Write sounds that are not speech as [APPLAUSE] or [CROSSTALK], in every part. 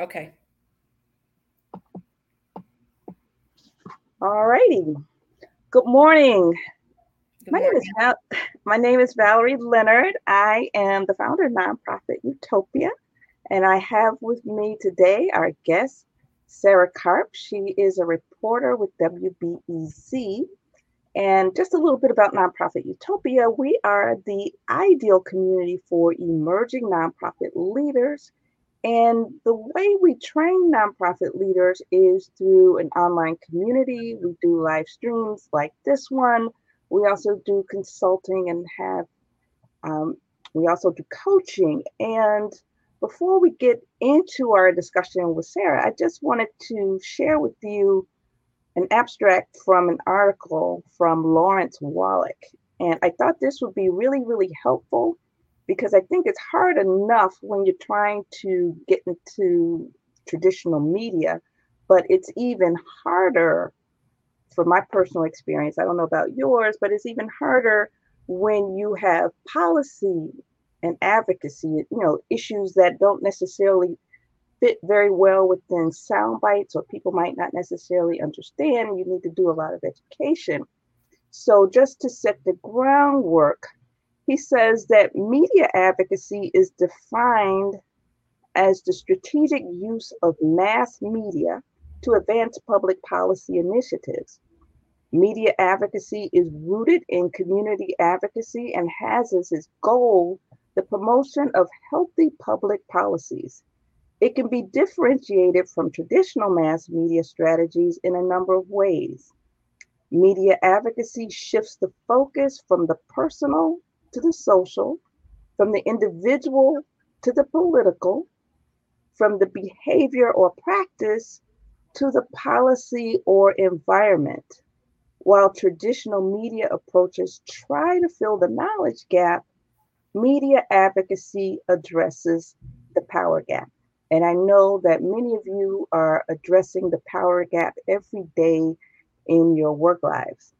Okay. All righty. Good morning. Good my morning. name is Val- my name is Valerie Leonard. I am the founder of nonprofit Utopia, and I have with me today our guest Sarah Karp. She is a reporter with WBEZ. And just a little bit about Nonprofit Utopia. We are the ideal community for emerging nonprofit leaders and the way we train nonprofit leaders is through an online community. We do live streams like this one. We also do consulting and have, um, we also do coaching. And before we get into our discussion with Sarah, I just wanted to share with you an abstract from an article from Lawrence Wallack. And I thought this would be really, really helpful because I think it's hard enough when you're trying to get into traditional media, but it's even harder from my personal experience. I don't know about yours, but it's even harder when you have policy and advocacy, you know, issues that don't necessarily fit very well within sound bites or people might not necessarily understand. You need to do a lot of education. So, just to set the groundwork, he says that media advocacy is defined as the strategic use of mass media to advance public policy initiatives. Media advocacy is rooted in community advocacy and has as its goal the promotion of healthy public policies. It can be differentiated from traditional mass media strategies in a number of ways. Media advocacy shifts the focus from the personal to the social, from the individual to the political, from the behavior or practice to the policy or environment. While traditional media approaches try to fill the knowledge gap, media advocacy addresses the power gap. And I know that many of you are addressing the power gap every day in your work lives.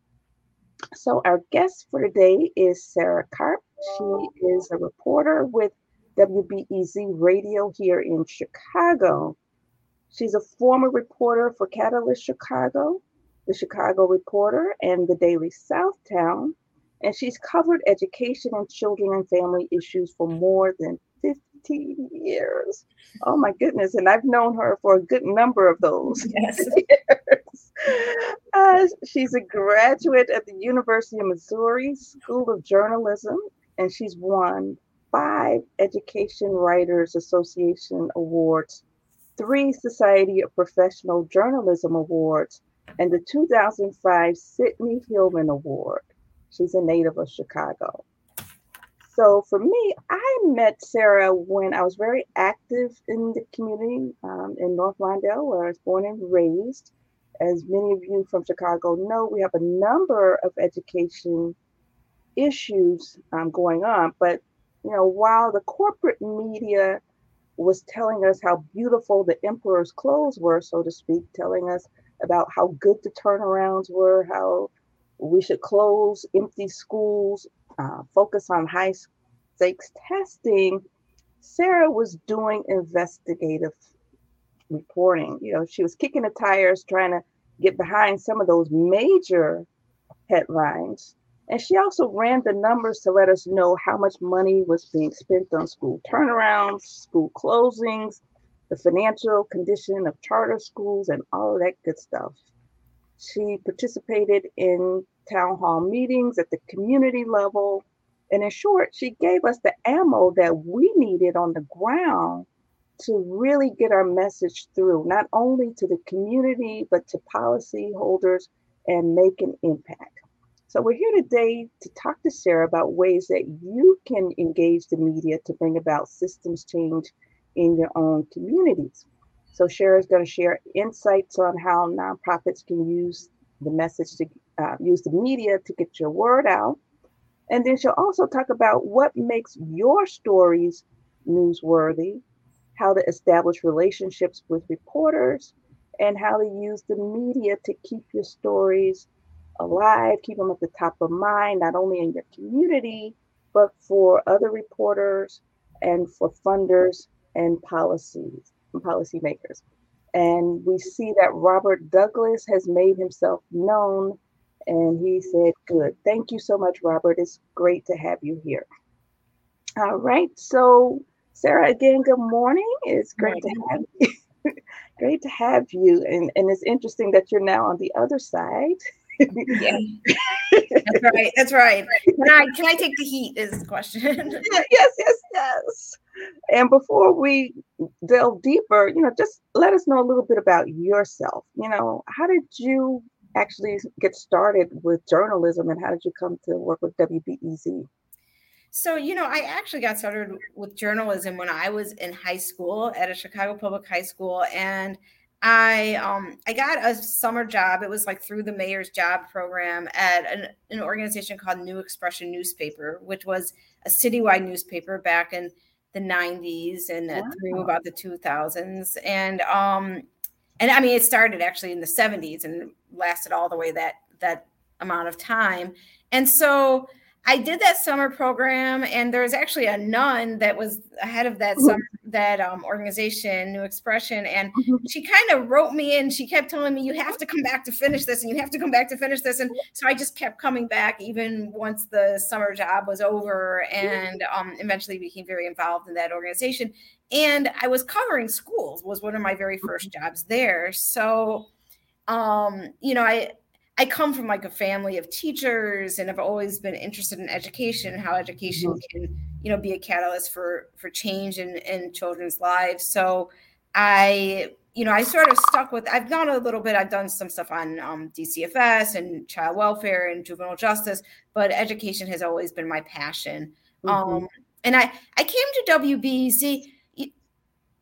So, our guest for today is Sarah Karp. She is a reporter with WBEZ Radio here in Chicago. She's a former reporter for Catalyst Chicago, the Chicago Reporter, and the Daily Southtown. And she's covered education and children and family issues for more than 15 years. Oh my goodness. And I've known her for a good number of those yes. [LAUGHS] years. Uh, she's a graduate at the University of Missouri School of Journalism, and she's won five Education Writers Association awards, three Society of Professional Journalism awards, and the 2005 Sidney Hillman Award. She's a native of Chicago. So for me, I met Sarah when I was very active in the community um, in North Lawndale, where I was born and raised. As many of you from Chicago know, we have a number of education issues um, going on. But you know, while the corporate media was telling us how beautiful the emperor's clothes were, so to speak, telling us about how good the turnarounds were, how we should close empty schools, uh, focus on high stakes testing, Sarah was doing investigative reporting. You know, she was kicking the tires trying to get behind some of those major headlines. And she also ran the numbers to let us know how much money was being spent on school turnarounds, school closings, the financial condition of charter schools, and all that good stuff. She participated in town hall meetings at the community level. And in short, she gave us the ammo that we needed on the ground to really get our message through, not only to the community, but to policyholders and make an impact. So we're here today to talk to Sarah about ways that you can engage the media to bring about systems change in your own communities. So Sarah is going to share insights on how nonprofits can use the message to uh, use the media to get your word out. And then she'll also talk about what makes your stories newsworthy, how to establish relationships with reporters, and how to use the media to keep your stories alive, keep them at the top of mind, not only in your community, but for other reporters and for funders and policies. and policymakers. And we see that Robert Douglas has made himself known. And he said, Good. Thank you so much, Robert. It's great to have you here. All right. So, Sarah, again, good morning. It's great to have you. [LAUGHS] great to have you. And, and it's interesting that you're now on the other side. yeah. [LAUGHS] That's right. That's right. Can I can I take the heat is the question. [LAUGHS] yes, yes, yes. And before we delve deeper, you know, just let us know a little bit about yourself. You know, how did you actually get started with journalism and how did you come to work with WBEZ? So, you know, I actually got started with journalism when I was in high school at a Chicago public high school. And I um I got a summer job. It was like through the mayor's job program at an, an organization called New Expression Newspaper, which was a citywide newspaper back in the 90s and wow. through about the 2000s. And um and I mean it started actually in the 70s and lasted all the way that that amount of time. And so I did that summer program, and there was actually a nun that was ahead of that summer, that um, organization, New Expression, and mm-hmm. she kind of wrote me in. She kept telling me, "You have to come back to finish this, and you have to come back to finish this." And so I just kept coming back, even once the summer job was over, and um, eventually became very involved in that organization. And I was covering schools; was one of my very first mm-hmm. jobs there. So, um, you know, I I come from like a family of teachers and have always been interested in education, and how education mm-hmm. can, you know, be a catalyst for for change in, in children's lives. So I, you know, I sort of stuck with I've done a little bit, I've done some stuff on um, DCFS and child welfare and juvenile justice, but education has always been my passion. Mm-hmm. Um, and I I came to WBEZ, you,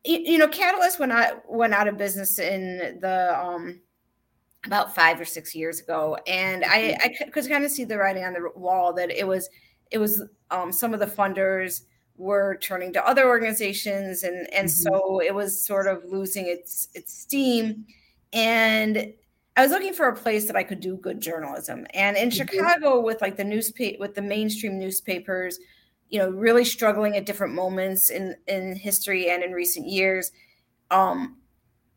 you know, Catalyst went out went out of business in the um about five or six years ago, and I, I could kind of see the writing on the wall that it was it was um, some of the funders were turning to other organizations, and and mm-hmm. so it was sort of losing its its steam, and I was looking for a place that I could do good journalism, and in mm-hmm. Chicago with like the newspaper with the mainstream newspapers, you know, really struggling at different moments in in history and in recent years. Um,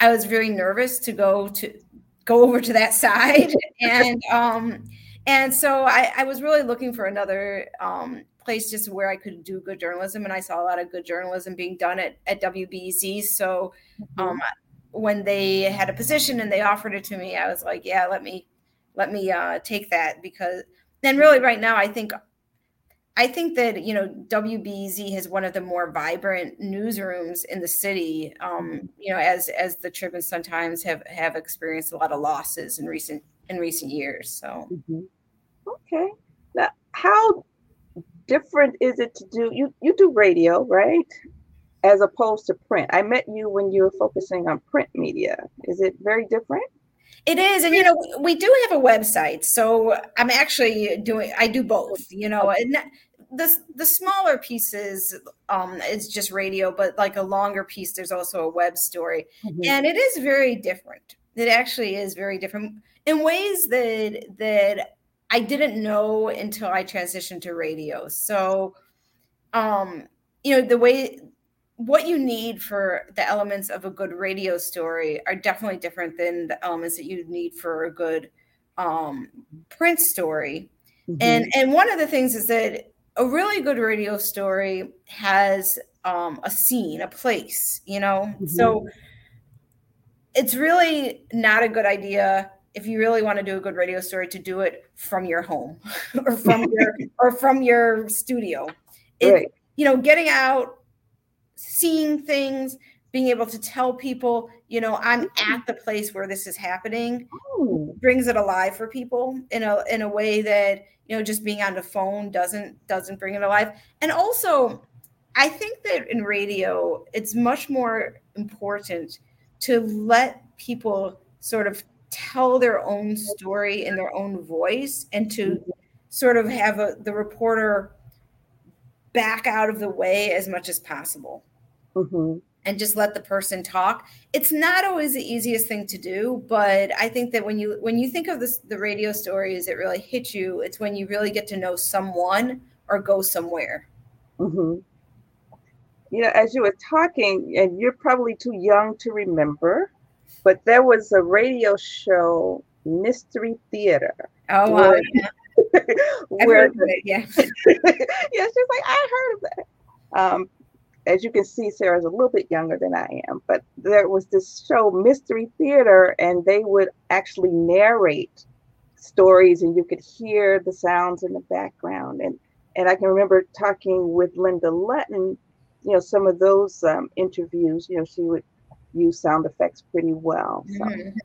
I was very nervous to go to go over to that [LAUGHS] side. [LAUGHS] And um and so I, I was really looking for another um place just where I could do good journalism. And I saw a lot of good journalism being done at, at WBEZ so mm-hmm. um when they had a position and they offered it to me I was like yeah let me let me uh take that. Because then really right now I think I think that you know WBEZ has one of the more vibrant newsrooms in the city. Um, you know, as as the Tribune sometimes have have experienced a lot of losses in recent in recent years. So, mm-hmm. okay, now how different is it to do you you do radio right as opposed to print? I met you when you were focusing on print media. Is it very different? It is, and you know, we do have a website, so I'm actually doing. I do both. You know, and the the smaller pieces um is just radio, but like a longer piece, there's also a web story, mm-hmm. and it is very different. It actually is very different in ways that that I didn't know until I transitioned to radio. So, um, you know, the way what you need for the elements of a good radio story are definitely different than the elements that you need for a good um, print story. Mm-hmm. And and one of the things is that a really good radio story has um, a scene, a place, you know. Mm-hmm. So it's really not a good idea if you really want to do a good radio story to do it from your home [LAUGHS] or from your [LAUGHS] or from your studio. It, right. You know, getting out seeing things, being able to tell people, you know, I'm at the place where this is happening, Ooh. brings it alive for people in a in a way that you know just being on the phone doesn't doesn't bring it alive. And also, I think that in radio, it's much more important to let people sort of tell their own story in their own voice and to mm-hmm. sort of have a, the reporter back out of the way as much as possible mm-hmm. and just let the person talk. It's not always the easiest thing to do, but I think that when you when you think of this, the radio stories that really hit you, it's when you really get to know someone or go somewhere. Mm-hmm. you know, as you were talking, and you're probably too young to remember, but there was a radio show, Mystery Theater. Oh, wow. yeah. [LAUGHS] where the, yeah. [LAUGHS] yeah, she's like, I heard of that. Um, as you can see, Sarah's a little bit younger than I am, but there was this show, Mystery Theater, and they would actually narrate stories and you could hear the sounds in the background. And and I can remember talking with Linda Lutton, you know, some of those um, interviews, you know, she would use sound effects pretty well. So mm-hmm.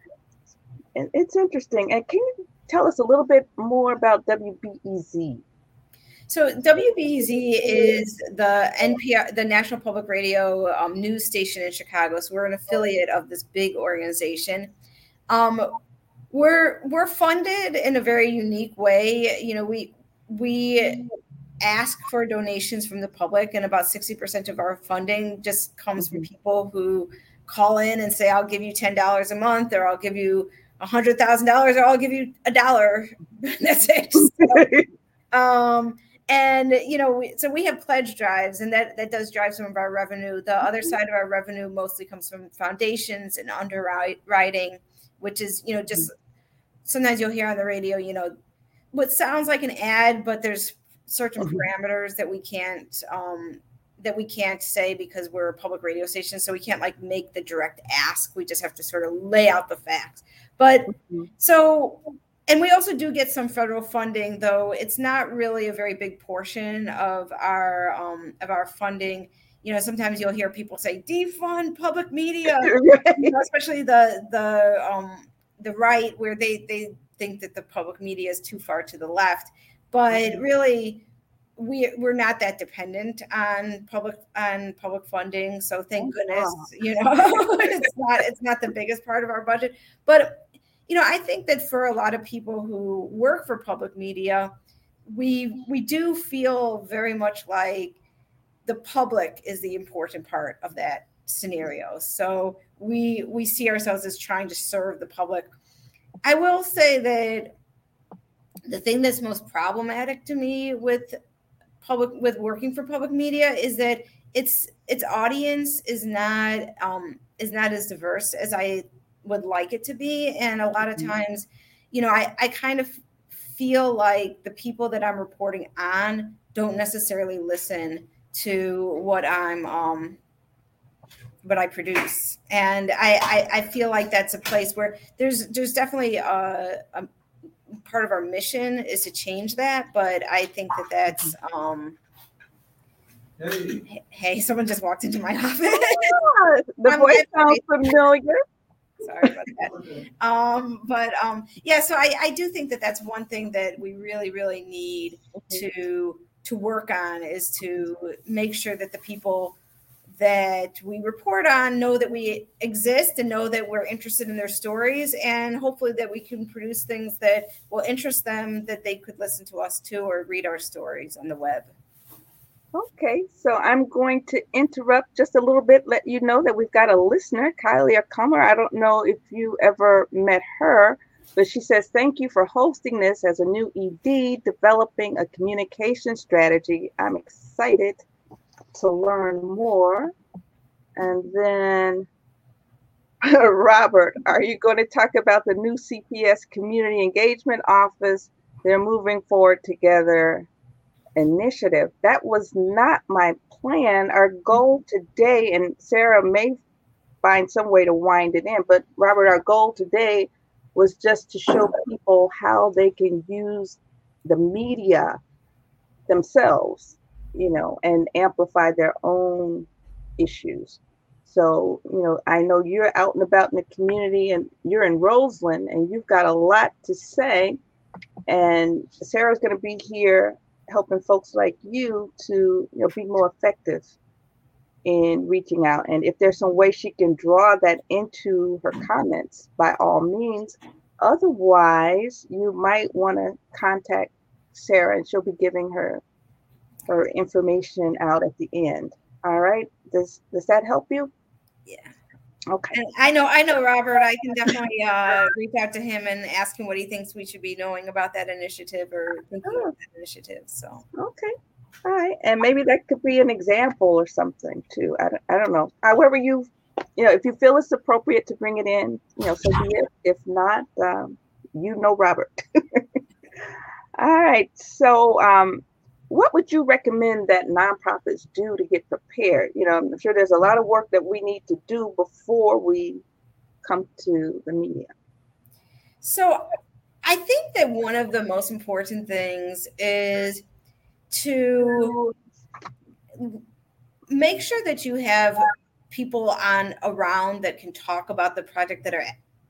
and it's interesting. And can you tell us a little bit more about WBEZ? So WBEZ is the NPR, the National Public Radio um, news station in Chicago. So we're an affiliate of this big organization. Um, we're we're funded in a very unique way. You know, we we ask for donations from the public, and about sixty percent of our funding just comes from mm-hmm. people who call in and say, "I'll give you ten dollars a month," or "I'll give you a hundred thousand dollars," or "I'll give you a dollar." [LAUGHS] That's it. So, [LAUGHS] um, and you know so we have pledge drives and that that does drive some of our revenue the other mm-hmm. side of our revenue mostly comes from foundations and underwriting which is you know just sometimes you'll hear on the radio you know what sounds like an ad but there's certain mm-hmm. parameters that we can't um that we can't say because we're a public radio station so we can't like make the direct ask we just have to sort of lay out the facts but mm-hmm. so and we also do get some federal funding, though it's not really a very big portion of our um, of our funding. You know, sometimes you'll hear people say defund public media, [LAUGHS] right. you know, especially the the um, the right, where they they think that the public media is too far to the left. But mm-hmm. really, we we're not that dependent on public on public funding. So thank goodness, you know, [LAUGHS] it's not it's not the biggest part of our budget, but you know, I think that for a lot of people who work for public media, we we do feel very much like the public is the important part of that scenario. So we we see ourselves as trying to serve the public. I will say that the thing that's most problematic to me with public with working for public media is that its its audience is not um, is not as diverse as I would like it to be. And a lot of mm-hmm. times, you know, I, I kind of feel like the people that I'm reporting on don't necessarily listen to what I'm um what I produce. And I, I, I feel like that's a place where there's there's definitely a, a part of our mission is to change that, but I think that that's um Hey. hey, someone just walked into my [LAUGHS] office. Yeah, the voice sounds familiar. Sorry about that. Um, but um, yeah, so I, I do think that that's one thing that we really, really need mm-hmm. to to work on is to make sure that the people that we report on know that we exist and know that we're interested in their stories and hopefully that we can produce things that will interest them that they could listen to us too or read our stories on the web Okay, so I'm going to interrupt just a little bit, let you know that we've got a listener, Kylie Comer. I don't know if you ever met her, but she says, Thank you for hosting this as a new ED, developing a communication strategy. I'm excited to learn more. And then, [LAUGHS] Robert, are you going to talk about the new CPS Community Engagement Office? They're moving forward together initiative. That was not my plan. Our goal today, and Sarah may find some way to wind it in, but Robert, our goal today was just to show people how they can use the media themselves, you know, and amplify their own issues. So, you know, I know you're out and about in the community and you're in Roseland and you've got a lot to say. And Sarah's going to be here helping folks like you to you know be more effective in reaching out. And if there's some way she can draw that into her comments by all means. Otherwise you might want to contact sarah and she'll be giving her her information out at the end. All right? Does does that help you? Yeah Okay. And I know, I know, Robert. I can definitely uh, reach out to him and ask him what he thinks we should be knowing about that initiative or thinking oh. about that initiative. So okay, All right, and maybe that could be an example or something too. I don't, I don't know. However, you, you know, if you feel it's appropriate to bring it in, you know, so be it. If not, um, you know, Robert. [LAUGHS] All right. So, um, what would you recommend that nonprofits do to get prepared? You know, I'm sure there's a lot of work that we need to do before we come to the media. So, I think that one of the most important things is to make sure that you have people on around that can talk about the project that are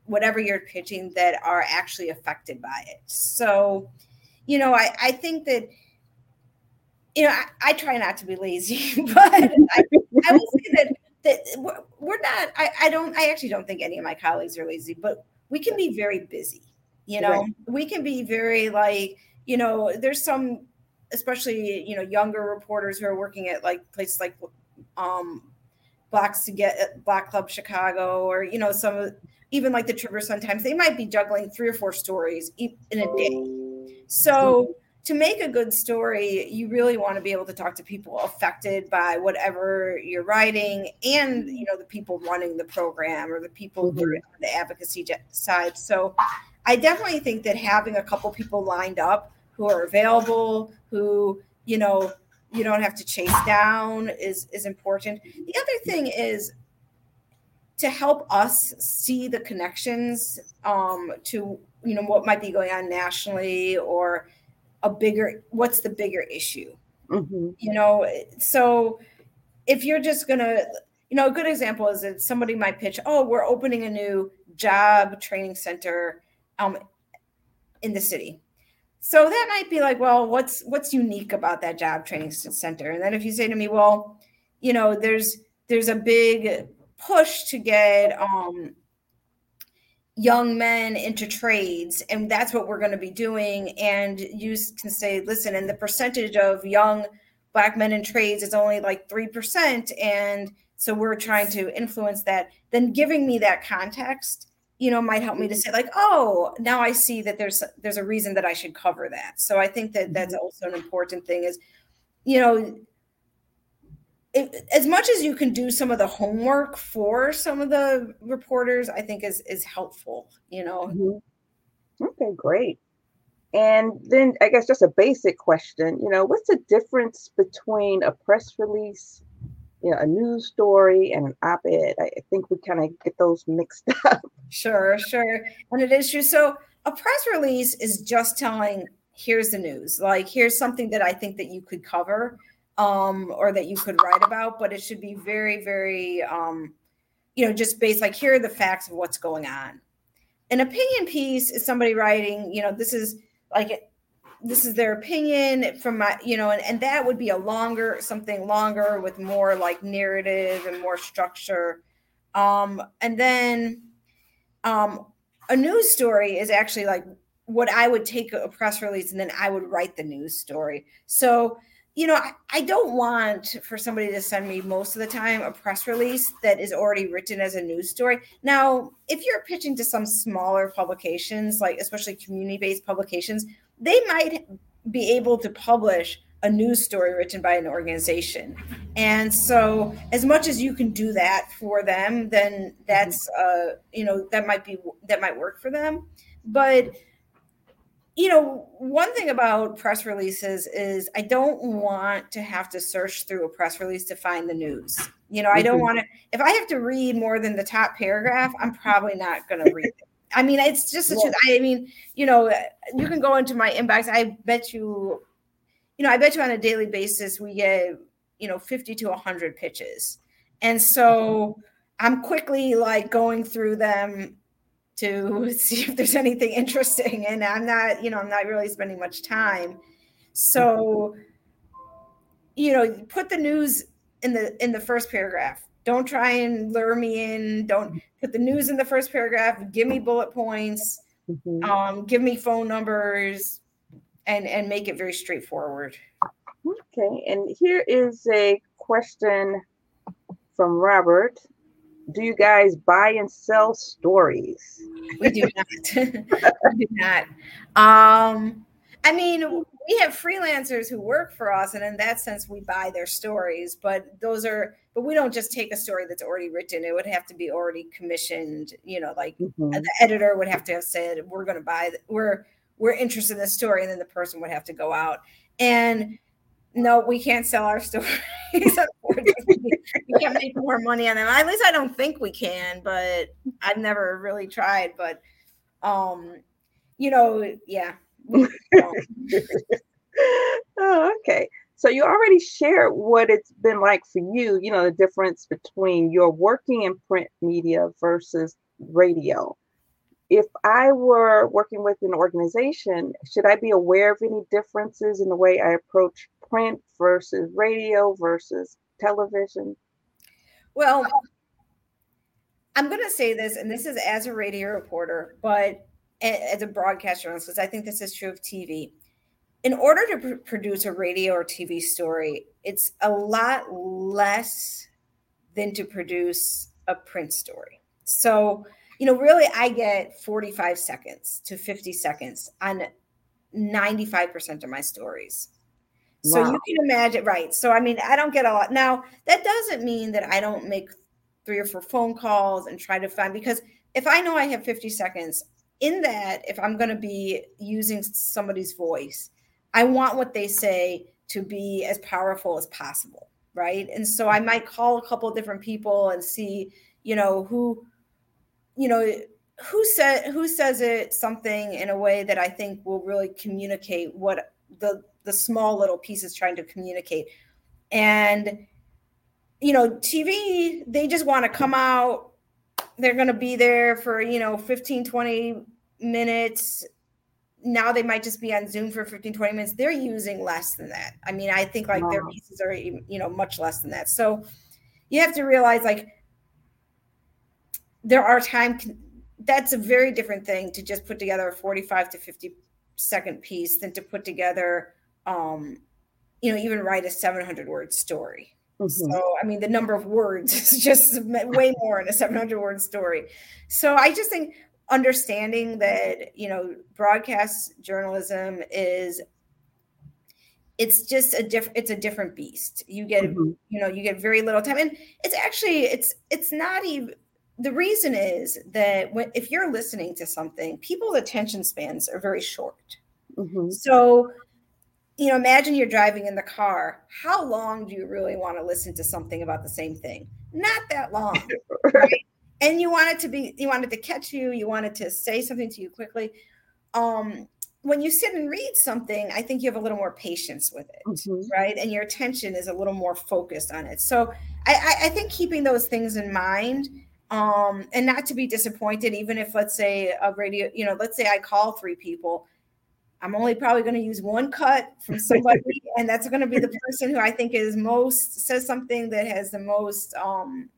whatever you're pitching that are actually affected by it. So, you know, I, I think that, you know, I, I try not to be lazy, [LAUGHS] but I, I will say that that we're not, I, I don't, I actually don't think any of my colleagues are lazy, but we can be very busy. You know, right. we can be very like, you know, there's some, especially, you know, younger reporters who are working at like places like um Blacks to get Block Club Chicago or, you know, some even like the Tribune sometimes they might be juggling three or four stories in a day. So to make a good story, you really want to be able to talk to people affected by whatever you're writing and you know the people running the program or the people who are mm-hmm. on the advocacy side. So I definitely think that having a couple people lined up who are available, who, you know, you don't have to chase down is is important. The other thing is to help us see the connections um, to you know what might be going on nationally or a bigger what's the bigger issue? Mm-hmm. you know so if you're just gonna you know a good example is that somebody might pitch oh we're opening a new job training center um, in the city. So that might be like well what's what's unique about that job training center? And then if you say to me well you know there's there's a big push to get um, young men into trades and that's what we're going to be doing. And you can say listen and the percentage of young black men in trades is only like 3% and so we're trying to influence that. Then giving me that context you know might help me to say like oh now i see that there's there's a reason that i should cover that. So i think that that's mm-hmm. also an important thing is you know as much as you can do some of the homework for some of the reporters, I think is is helpful. You know. Mm-hmm. Okay, great. And then I guess just a basic question. You know, what's the difference between a press release, you know, a news story, and an op-ed? I think we kind of get those mixed [LAUGHS] up. Sure, sure, and it is true. So a press release is just telling here's the news like here's something that i think that you could cover um, or that you could write about, but it should be very, very, um, you know, just based like here are the facts of what's going on. An opinion piece is somebody writing, you know, this is like this is their opinion from my, you know, and, and that would be a longer, something longer with more like narrative and more structure. Um, and then um, a news story is actually like what I would take a press release and then I would write the news story. So you know, I, I, don't want for somebody to send me most of the time a press release that is already written as a news story. Now, if you're pitching to some smaller publications, like especially community based publications, they might be able to publish a news story written by an organization. And so, as much as you can do that for them, then that's, uh, you know, that might be, that might work for them. But, you know, one thing about press releases is I don't want to have to search through a press release to find the news. You know, I don't mm-hmm. want to, if I have to read more than the top paragraph, I'm probably not going to read it. I mean, it's just such yeah. I mean, you know, you can go into my inbox. I bet you, you know, I bet you on a daily basis we get, you know, 50 to 100 pitches. And so I'm quickly like going through them to [LAUGHS] see if there's anything interesting and i'm not you know i'm not really spending much time. So you know put the news in the in the first paragraph. Don't try and lure me in. Don't put the news in the first paragraph. Give me bullet points. Mm-hmm. um, give me phone numbers and and make it very straightforward. Okay and here is a question from robert do you guys buy and sell stories? We do not. [LAUGHS] we do not. Um, I mean, we have freelancers who work for us, and in that sense, we buy their stories. But those are, but we don't just take a story that's already written. It would have to be already commissioned. You know, like mm-hmm. the editor would have to have said, "We're going to buy. We're we're interested in this story," and then the person would have to go out and no, we can't sell our [LAUGHS] stories. We can't make more money on them. At least I don't think we can, but I've never really tried. But um, you know, yeah. [LAUGHS] oh, okay. So you already shared what it's been like for you, you know, the difference between your working in print media versus radio. If I were working with an organization, should I be aware of any differences in the way I approach print versus radio versus television? Well, I'm going to say this, and this is as a radio reporter, but as a broadcast journalist, because I think this is true of TV. In order to pr- produce a radio or TV story, it's a lot less than to produce a print story. So, you know, really, I get 45 seconds to 50 seconds on 95% of my stories. So wow. you can imagine, right? So I mean, I don't get a lot. Now that doesn't mean that I don't make three or four phone calls and try to find because if I know I have 50 seconds in that, if I'm going to be using somebody's voice, I want what they say to be as powerful as possible, right? And so I might call a couple different people and see, you know, who, you know, who said who says it something in a way that I think will really communicate what the the small little pieces trying to communicate. And you know, TV, they just want to come out. They're going to be there for, you know, 15, 20 minutes. Now they might just be on Zoom for 15, 20 minutes. They're using less than that. I mean, I think like wow. their pieces are, you know, much less than that. So you have to realize like there are time, that's a very different thing to just put together a 45 to 50 second piece than to put together um, you know, even write a 700 word story. Mm-hmm. So, I mean, the number of words [LAUGHS] is just way more in a 700 word story. So, I just think understanding that, you know, broadcast journalism is it's just a different it's a different beast you get mm-hmm. you know you get very little time and it's actually it's it's not even the reason is that when if you're listening to something people's attention spans are very short mm-hmm. so you know, imagine you're driving in the car. How long do you really want to listen to something about the same thing? Not that long. [LAUGHS] Right? and you want it to be, you want it to catch you, you want it to say something to you quickly. Um, when you sit and read something, I think you have a little more patience with it, mm-hmm. right? And your attention is a little more focused on it. So I, I think keeping those things in mind um, and not to be disappointed, even if let's say a radio, you know, let's say I call three people I'm only probably going to use one cut from somebody, [LAUGHS] and that's going to be the person who I think is most says something that has the most, um,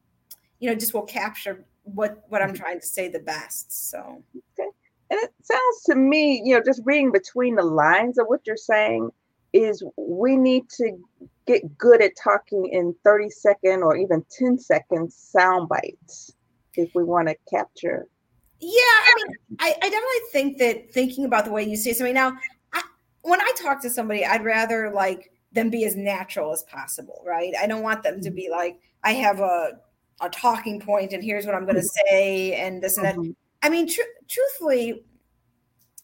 you know, just will capture what what I'm trying to say the best. So, okay, and it sounds to me, you know, just reading between the lines of what you're saying is we need to get good at talking in 30 second or even 10 second sound bites if we want to capture yeah, I mean, I, I definitely think that thinking about the way you say something now, I, when I talk to somebody, I'd rather like them be as natural as possible, right? I don't want them to be like, I have a a talking point and here's what I'm going to mm-hmm. say and this and that. Mm-hmm. I mean, tr- truthfully,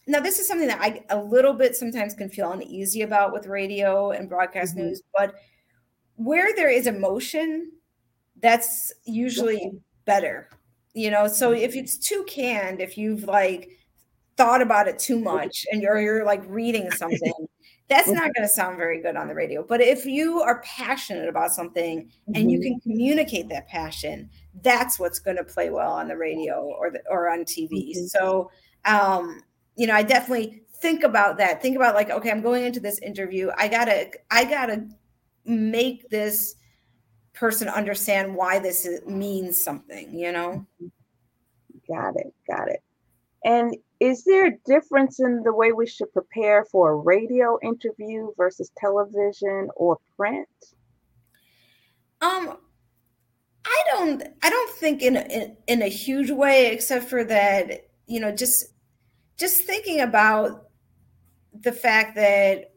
now this is something that I a little bit sometimes can feel uneasy about with radio and broadcast mm-hmm. news, but where there is emotion, that's usually better you know so if it's too canned if you've like thought about it too much and you're you're like reading something [LAUGHS] that's not going to sound very good on the radio. But if you are passionate about something and you mm-hmm. can communicate that passion that's what's going to play well on the radio or the, or on tv mm-hmm. so um you know i definitely think about that. Think about like okay i'm going into this interview. I gotta i gotta make this person understand why this means something, you know? Got it. Got it. And is there a difference in the way we should prepare for a radio interview versus television or print? Um, I don't. I don't think in in, in a huge way, except for that, you know, just just thinking about the fact that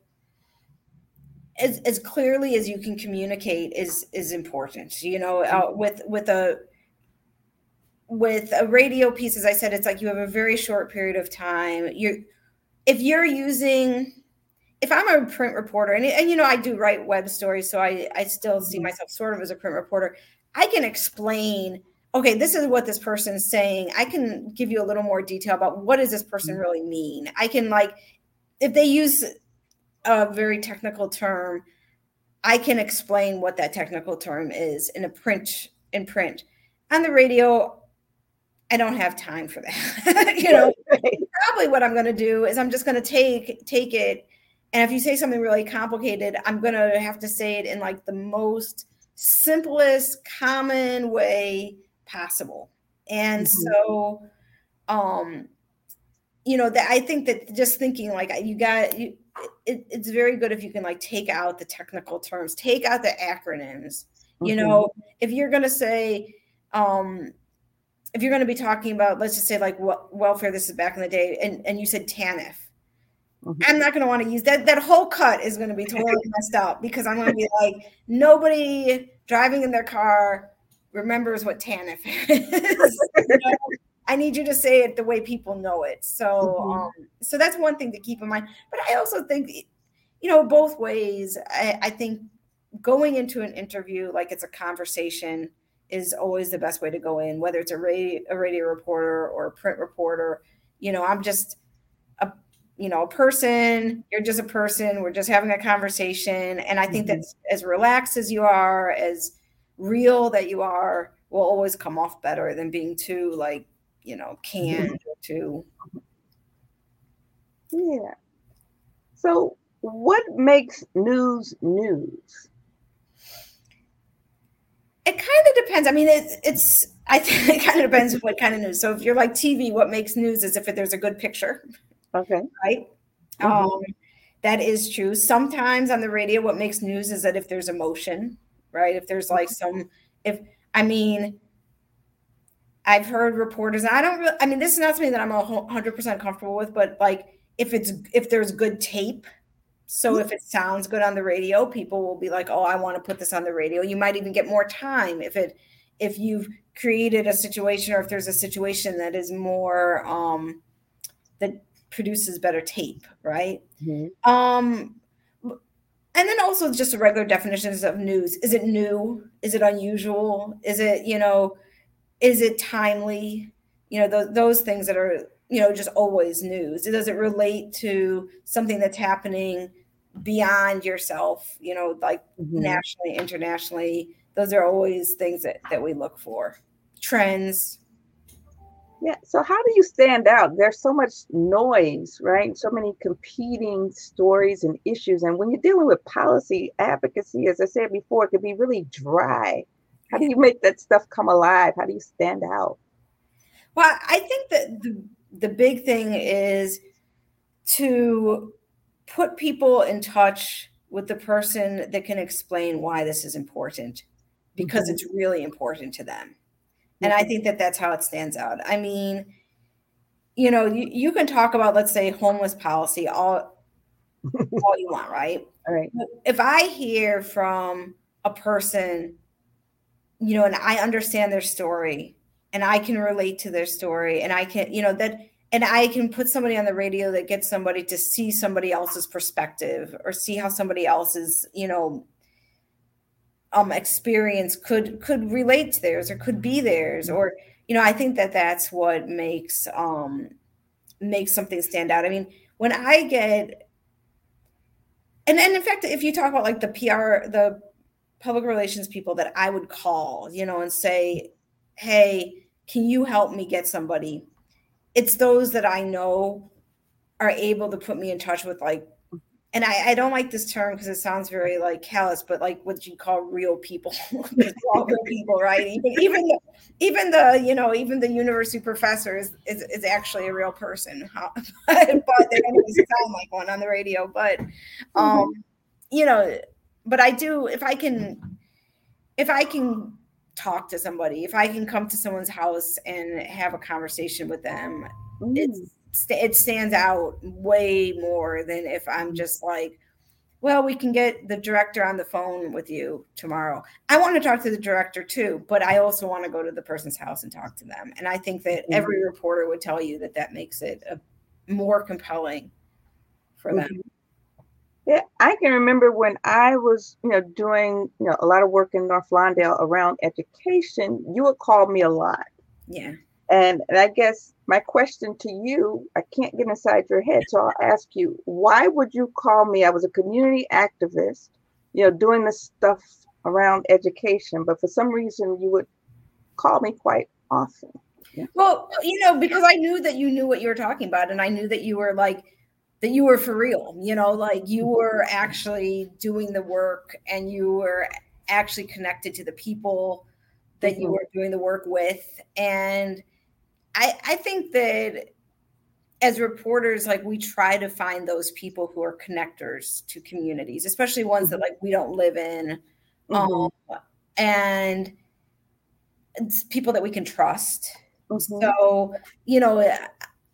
as, as clearly as you can communicate is is important you know uh, with with a with a radio piece as i said it's like you have a very short period of time. You if you're using if i'm a print reporter and, and you know i do write web stories so i i still see mm-hmm. myself sort of as a print reporter. I can explain okay this is what this person is saying. I can give you a little more detail about what does this person mm-hmm. really mean. I can like if they use a very technical term, I can explain what that technical term is in a print in print. On the radio, I don't have time for that. [LAUGHS] you know, probably what I'm going to do is I'm just going to take take it and if you say something really complicated, I'm going to have to say it in like the most simplest common way possible. And mm-hmm. so um you know that I think that just thinking like you got you it, it's very good if you can like take out the technical terms, take out the acronyms. Mm-hmm. You know, if you're going to say, um, if you're going to be talking about, let's just say like what welfare, this is back in the day, and, and you said TANF. Mm-hmm. I'm not going to want to use that. That whole cut is going to be totally [LAUGHS] messed up because I'm going to be like, nobody driving in their car remembers what TANF is. [LAUGHS] you know? I need you to say it the way people know it. So, mm-hmm. um, so that's one thing to keep in mind. But I also think, you know, both ways. I, I think going into an interview like it's a conversation is always the best way to go in, whether it's a radio, a radio reporter or a print reporter. You know, I'm just a you know a person. You're just a person. We're just having a conversation, and I think mm-hmm. that's as relaxed as you are, as real that you are, will always come off better than being too like you know, canned mm-hmm. to. Yeah. So, what makes news news? It kind of depends. I mean, it, it's. I think [LAUGHS] it kind of depends what kind of news. So, if you're like TV, what makes news is if there's a good picture. Okay. Right. Mm-hmm. Um, that is true. Sometimes on the radio, what makes news is that if there's emotion, right? If there's like mm-hmm. some, if I mean, I've heard reporters, and I don't really, I mean, this is not something that I'm 100% comfortable with, but like if it's, if there's good tape, so if it sounds good on the radio, people will be like, oh, I want to put this on the radio. You might even get more time if it, if you've created a situation or if there's a situation that is more, um, that produces better tape, right? Mm-hmm. Um, and then also just the regular definitions of news. Is it new? Is it unusual? Is it, you know, is it timely? You know th- those things that are you know just always news. Does it relate to something that's happening beyond yourself you know like mm-hmm. nationally internationally? Those are always things that, that we look for. Trends. Yeah so how do you stand out? There's so much noise right? So many competing stories and issues and when you're dealing with policy advocacy as i said before it can be really dry how do you make that stuff come alive? How do you stand out? Well, I think that the, the big thing is to put people in touch with the person that can explain why this is important because mm-hmm. it's really important to them. And I mm-hmm. think that that's how it stands out. I mean, you know, you, you can talk about, let's say, homeless policy all, [LAUGHS] all you want, right? All right. If I hear from a person you know, and I understand their story and I can relate to their story and I can, you know, that and I can put somebody on the radio that gets somebody to see somebody else's perspective or see how somebody else's, you know, um experience could could relate to theirs or could be theirs or you know, I think that that's what makes um makes something stand out. I mean, when I get and, and in fact, if you talk about like the PR, the public relations people that I would call, you know, and say, hey, can you help me get somebody? It's those that I know are able to put me in touch with like and I, I don't like this term because it sounds very like callous, but like what you call real people, [LAUGHS] all real people, right? Even even the, even the you know even the university professor is is, is actually a real person, [LAUGHS] but they don't sound like one on the radio. But um, mm-hmm. you know, but I do if I can if I can talk to somebody, if I can come to someone's house and have a conversation with them, mm. it stands out way more than if I'm just like well, we can get the director on the phone with you tomorrow. I want to talk to the director too, but I also want to go to the person's house and talk to them. And I think that mm-hmm. every reporter would tell you that that makes it a, more compelling for them. Mm-hmm. Yeah, I can remember when I was, you know, doing, you know, a lot of work in North Lawndale around education, you would call me a lot. Yeah. And, and I guess my question to you, I can't get inside your head. So I'll ask you, why would you call me? I was a community activist, you know, doing this stuff around education, but for some reason you would call me quite often. Yeah. Well, you know, because I knew that you knew what you were talking about, and I knew that you were like, that you were for real, you know, like you mm-hmm. were actually doing the work and you were actually connected to the people that you mm-hmm. were doing the work with. And I, I think that as reporters, like we try to find those people who are connectors to communities, especially ones that like we don't live in. Mm-hmm. Um, and it's people that we can trust. Mm-hmm. So, you know,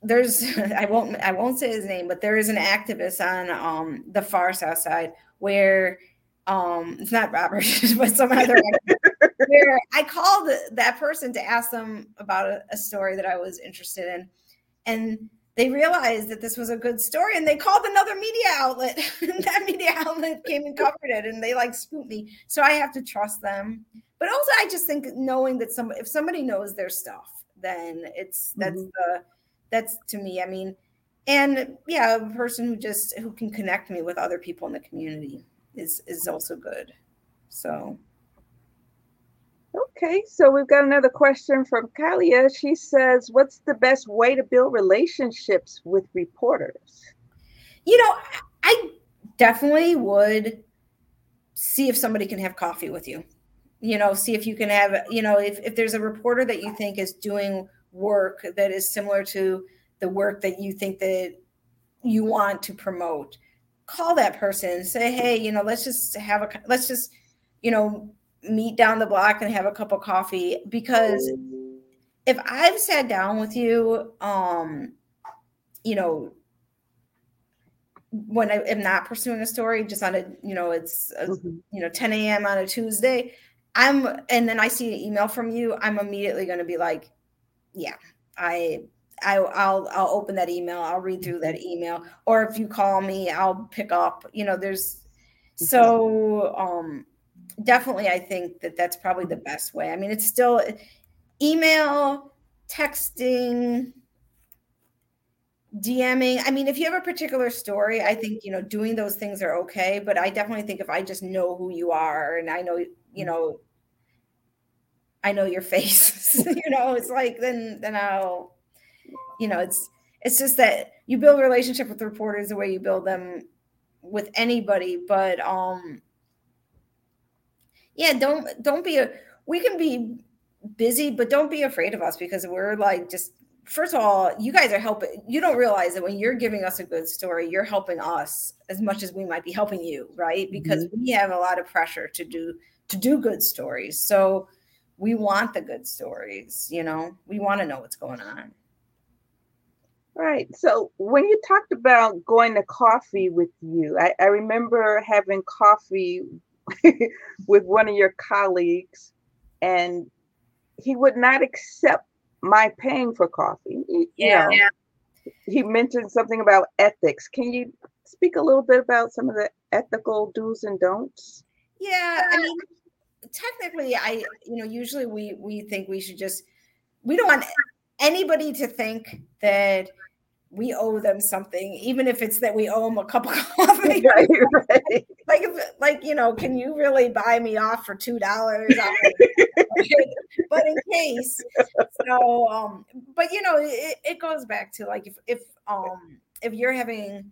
there's [LAUGHS] I won't I won't say his name, but there is an activist on um the far south side where um it's not Robert, [LAUGHS] but some other [LAUGHS] where I called that person to ask them about a, a, story that I was interested in. And they realized that this was a good story and they called another media outlet. and that media outlet came and covered it and they like scooped me. So I have to trust them. But also I just think knowing that some if somebody knows their stuff, then it's that's mm-hmm. the that's to me, I mean, and yeah, a person who just who can connect me with other people in the community is is also good. So Okay, so we've got another question from Kalia. She says, What's the best way to build relationships with reporters? You know, I definitely would see if somebody can have coffee with you. You know, see if you can have, you know, if, if there's a reporter that you think is doing work that is similar to the work that you think that you want to promote, call that person and say, Hey, you know, let's just have a, let's just, you know, meet down the block and have a cup of coffee because if I've sat down with you, um, you know, when I am not pursuing a story, just on a, you know, it's, a, mm-hmm. you know, 10 a.m. on a Tuesday, I'm, and then I see an email from you, I'm immediately going to be like, yeah, I, I, I'll, I'll open that email. I'll read through that mm-hmm. email. Or if you call me, I'll pick up, you know, there's, mm-hmm. so, um, definitely i think that that's probably the mm-hmm. best way i mean it's still email texting DMing. I mean, if you have a particular story, I think, you know, doing those things are okay. But I definitely think if I just know who you are and I know, you know, I know your face, [LAUGHS] you know, it's like, then, then I'll, you know, it's, it's just that you build a relationship with reporters the way you build them with anybody. But, um, yeah don't don't be a we can be busy but don't be afraid of us because we're like just first of all you guys are helping you don't realize that when you're giving us a good story you're helping us as much as we might be helping you right because mm-hmm. we have a lot of pressure to do to do good stories so we want the good stories you know we want to know what's going on Right. So when you talked about going to coffee with you, I, I remember having coffee [LAUGHS] with one of your colleagues, and he would not accept my paying for coffee. You yeah, know, yeah. He mentioned something about ethics. Can you speak a little bit about some of the ethical do's and don'ts? Yeah, I mean, technically, I you know usually we we think we should just we don't want anybody to think that we owe them something, even if it's that we owe them a cup of [LAUGHS] coffee. [LAUGHS] Right, right. Like, like you know, can you really buy me off for two dollars? [LAUGHS] but in case, so um, but you know, it, it goes back to like if if um if you're having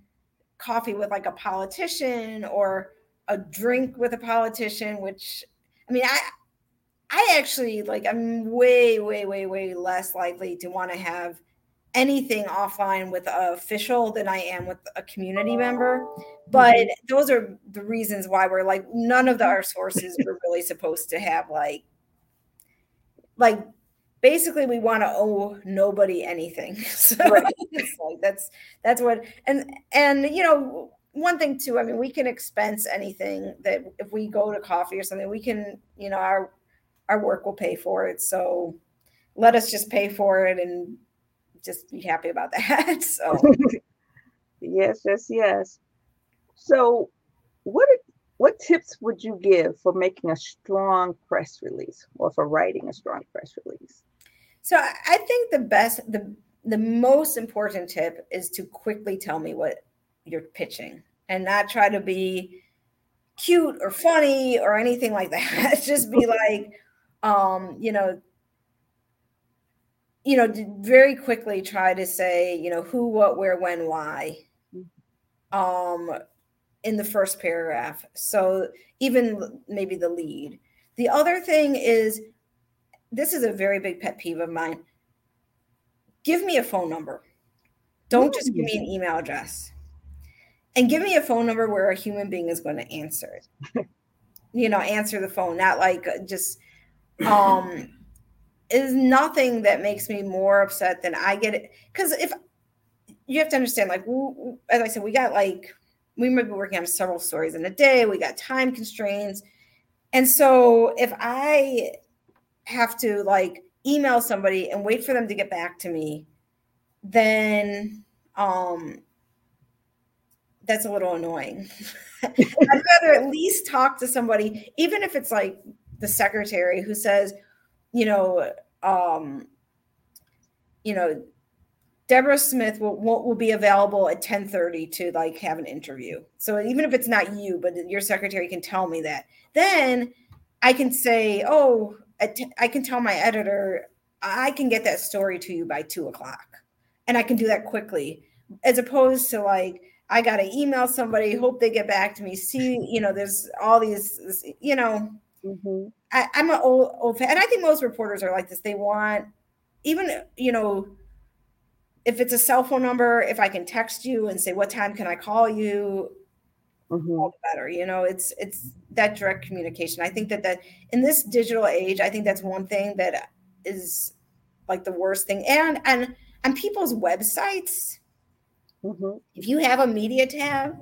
coffee with like a politician or a drink with a politician, which I mean, I I actually like I'm way, way, way, way less likely to want to have anything offline with an official than I am with a community member. But mm-hmm. those are the reasons why we're like none of the, our sources were really [LAUGHS] supposed to have like like basically we want to owe nobody anything. [LAUGHS] So right. like that's that's what and and you know one thing too, I mean, we can expense anything that if we go to coffee or something, we can, you know, our our work will pay for it. So let us just pay for it and just be happy about [LAUGHS] that. so yes, yes, yes. So what what tips would you give for making a strong press release or for writing a strong press release? So I think the best the the most important tip is to quickly tell me what you're pitching and not try to be cute or funny or anything like that. [LAUGHS] Just be [LAUGHS] like, um, you know, you know, very quickly try to say, you know, who, what, where, when, why, um, in the first paragraph. So even maybe the lead. The other thing is, this is a very big pet peeve of mine. Give me a phone number. Don't just give me an email address and give me a phone number where a human being is going to answer it. [LAUGHS] You know answer the phone not like uh, just um is nothing that makes me more upset than i get it. Because if you have to understand like as i said we got like we might be working on several stories in a day we got time constraints. And so if i have to like email somebody and wait for them to get back to me then um that's a little annoying. [LAUGHS] I'd [LAUGHS] rather at least talk to somebody, even if it's like the secretary who says, you know, um, you know, Deborah Smith will, will, will be available at 1030 to like have an interview. So even if it's not you, but your secretary can tell me that, then I can say, oh, I can tell my editor, I can get that story to you by two o'clock. And I can do that quickly, as opposed to like, I got to email somebody, hope they get back to me. See, you know, there's all these, you know, mm-hmm. I, am an old, old fan. And I think most reporters are like this. They want, even, you know, if it's a cell phone number, if I can text you and say, what time can I call you? Mm-hmm. All the better. You know, it's, it's that direct communication. I think that that in this digital age, I think that's one thing that is like the worst thing. And, and, and people's websites, Mm-hmm. If you have a media tab,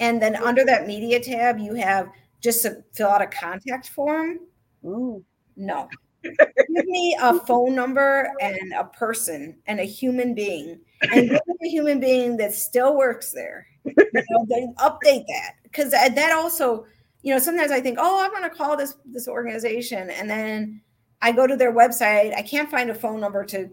and then under that media tab, you have just to fill out a contact form. Ooh. No. give me a phone number and a person and a human being, and give me a human being that still works there. You know, update that because that also, you know, sometimes I think, oh, I'm going to call this this organization, and then I go to their website, I can't find a phone number to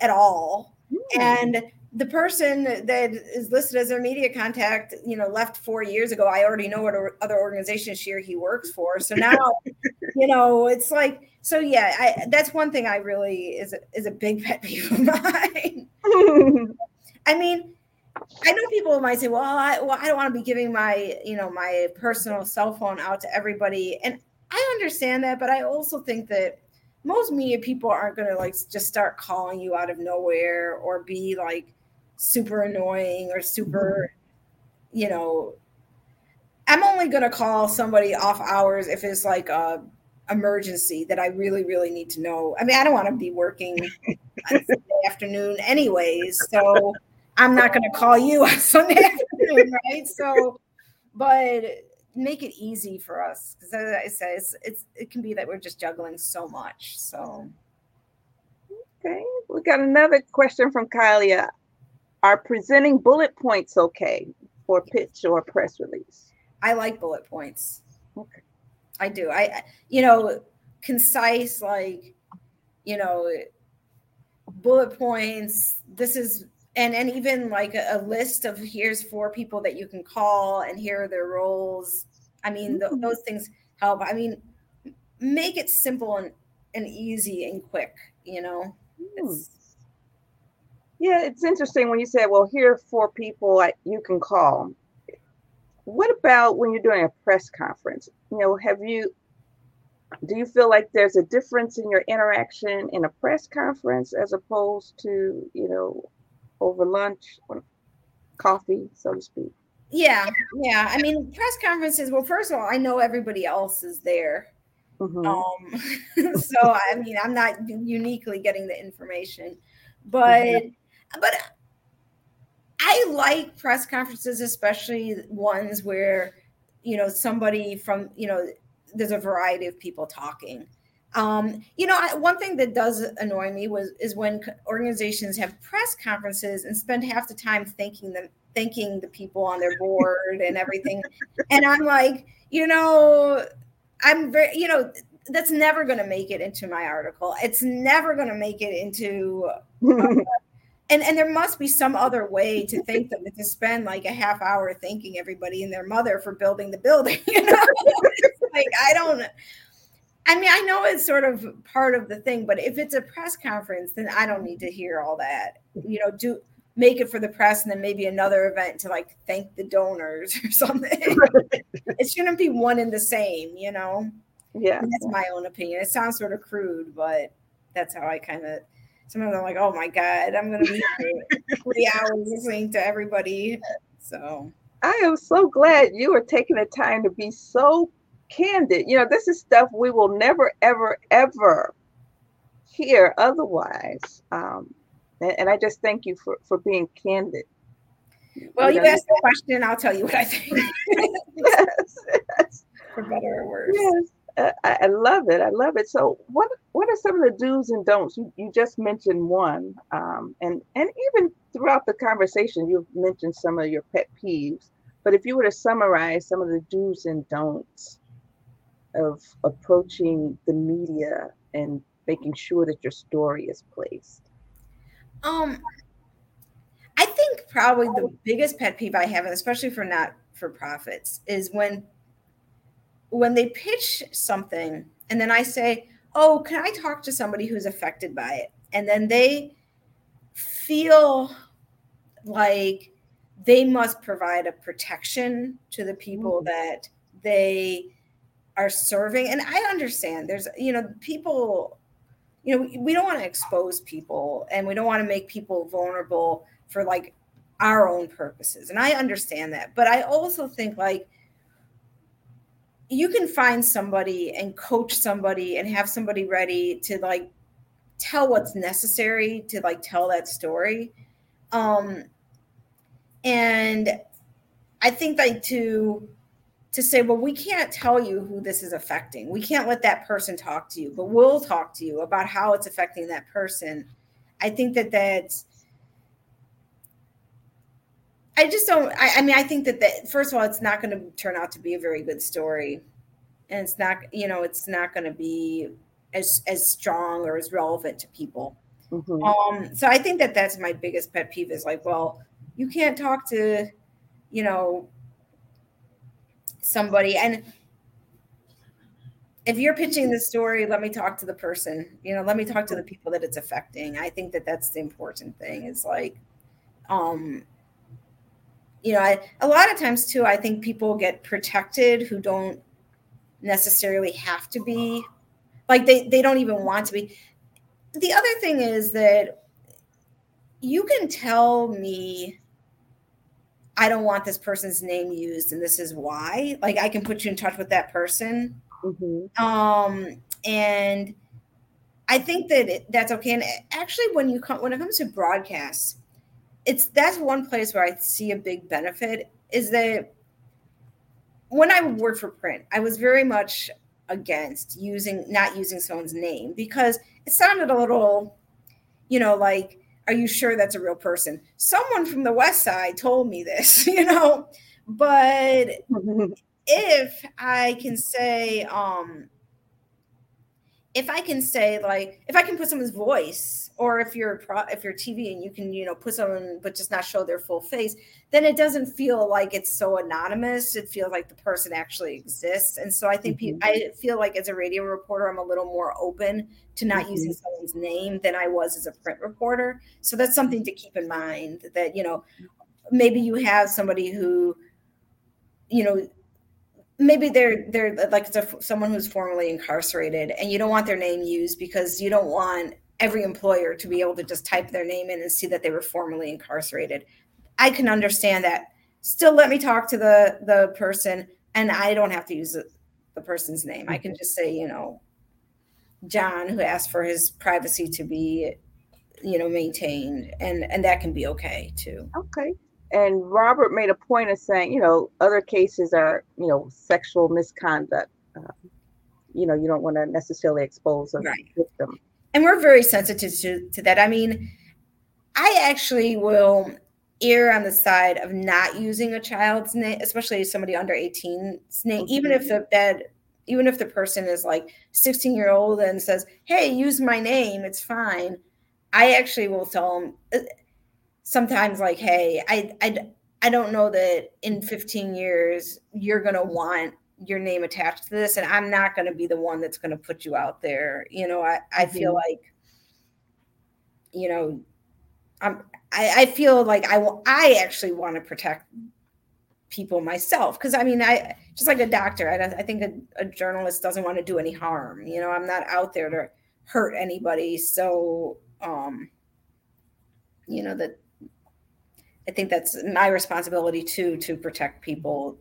at all, mm. and the person that is listed as their media contact, you know, left four years ago. I already know what other organization she or he works for. So now, [LAUGHS] you know, it's like, so yeah, I, that's one thing I really is a, is a big pet peeve of mine. [LAUGHS] I mean, I know people might say, well, I, well, I don't want to be giving my, you know, my personal cell phone out to everybody. And I understand that, but I also think that most media people aren't going to like just start calling you out of nowhere or be like, super annoying or super, mm-hmm. you know, I'm only going to call somebody off hours if it's like a emergency that I really, really need to know. I mean, I don't want to be working Sunday [LAUGHS] afternoon anyways, so I'm not going to call you on [LAUGHS] Sunday afternoon, right? So, but make it easy for us because as I say, it's, it's it can be that we're just juggling so much. So, okay, we got another question from Kylia. Are presenting bullet points okay for pitch or press release? I like bullet points. Okay. I do. I, you know, concise, like, you know, bullet points. This is, and and even like a, a list of here's four people that you can call, and here are their roles. I mean, th- those things help. I mean, make it simple and and easy and quick. You know, mm. it's yeah, it's interesting when you said, well, here are four people you can call. What about when you're doing a press conference? You know, have you, do you feel like there's a difference in your interaction in a press conference as opposed to, you know, over lunch or coffee, so to speak? Yeah, yeah. I mean, press conferences, well, first of all, I know everybody else is there. Mm-hmm. Um, [LAUGHS] so I mean, I'm not uniquely getting the information, but but I like press conferences, especially ones where, you know, somebody from, you know, there's a variety of people talking. Um, you know, I, one thing that does annoy me was is when organizations have press conferences and spend half the time thanking them, thanking the people on their board and everything, [LAUGHS] and I'm like, you know, I'm very, you know, that's never going to make it into my article. It's never going to make it into. [LAUGHS] Uh, and, and there must be some other way to thank them to spend like a half hour thanking everybody and their mother for building the building. [LAUGHS] You know, like I don't. I mean, I know it's sort of part of the thing, but if it's a press conference, then I don't need to hear all that. You know, do make it for the press and then maybe another event to like thank the donors [LAUGHS] or something. [LAUGHS] it shouldn't be one and the same, you know? Yeah. And that's my own opinion. It sounds sort of crude, but that's how I kind of sometimes I'm like, oh my God, I'm gonna be [LAUGHS] three hours listening to everybody. So I am so glad you are taking the time to be so candid. You know, this is stuff we will never, ever, ever hear otherwise. Um, and, and I just thank you for, for being candid. Well, you, you asked the question, I'll tell you what I think. [LAUGHS] yes, yes. For better or worse. Yes. Uh, I, I, love it. I love it. So, what what are some of the do's and don'ts? You, you just mentioned one, um, and and even throughout the conversation, you've mentioned some of your pet peeves. But if you were to summarize some of the do's and don'ts of approaching the media and making sure that your story is placed? Um, I think probably the biggest pet peeve I have, especially for not for profits, is when when they pitch something and then I say, "Oh, can I talk to somebody who's affected by it?" and then they feel like they must provide a protection to the people mm-hmm. that they are serving and i understand there's you know people you know we don't want to expose people and we don't want to make people vulnerable for like our own purposes and i understand that but i also think like you can find somebody and coach somebody and have somebody ready to like tell what's necessary to like tell that story um and i think like to to say, well, we can't tell you who this is affecting. We can't let that person talk to you, but we'll talk to you about how it's affecting that person. I think that that's. I just don't. I, I mean, I think that that first of all, it's not going to turn out to be a very good story, and it's not. You know, it's not going to be as as strong or as relevant to people. Mm-hmm. Um, so I think that that's my biggest pet peeve is like, well, you can't talk to, you know, somebody. And if you're pitching the story let me talk to the person. You know let me talk to the people that it's affecting. I think that that's the important thing is like um you know I, a lot of times too i think people get protected who don't necessarily have to be. Like they they don't even want to be. The other thing is that you can tell me I don't want this person's name used, and this is why. Like, I can put you in touch with that person. Mm-hmm. Um, and I think that it, that's okay. And actually, when you come when it comes to broadcasts, it's that's one place where I see a big benefit is that when I worked for print, I was very much against using not using someone's name because it sounded a little, you know, like are you sure that's a real person? Someone from the West Side told me this, [LAUGHS] you know, but if I can say, um, if I can say like if I can put someone's voice or if you're pro, if you're TV and you can you know put someone but just not show their full face, then it doesn't feel like it's so anonymous. It feels like the person actually exists. And so I think mm-hmm. I feel like as a radio reporter, I'm a little more open to not mm-hmm. using someone's name than I was as a print reporter. So that's something to keep in mind that you know maybe you have somebody who you know maybe they're they're like it's a, someone who's formerly incarcerated and you don't want their name used because you don't want every employer to be able to just type their name in and see that they were formerly incarcerated i can understand that still let me talk to the the person and i don't have to use the, the person's name i can just say you know john who asked for his privacy to be you know maintained and and that can be okay too okay and Robert made a point of saying, you know, other cases are, you know, sexual misconduct. Uh, you know, you don't want to necessarily expose a right. victim. And we're very sensitive to, to that. I mean, I actually will err on the side of not using a child's name, especially somebody under 18's name, mm-hmm. even if the bed, even if the person is like 16 year old and says, "Hey, use my name," it's fine. I actually will tell them uh, sometimes, like, "Hey, I, I, I don't know that in 15 years you're gonna want your name attached to this, and I'm not gonna be the one that's gonna put you out there." You know, I, I mm-hmm. feel like, you know, I'm I, I feel like I will I actually want to protect people myself because I mean I just like a doctor I, I think a, a, journalist doesn't want to do any harm you know I'm not out there to hurt anybody so um you know that I think that's my responsibility too to protect people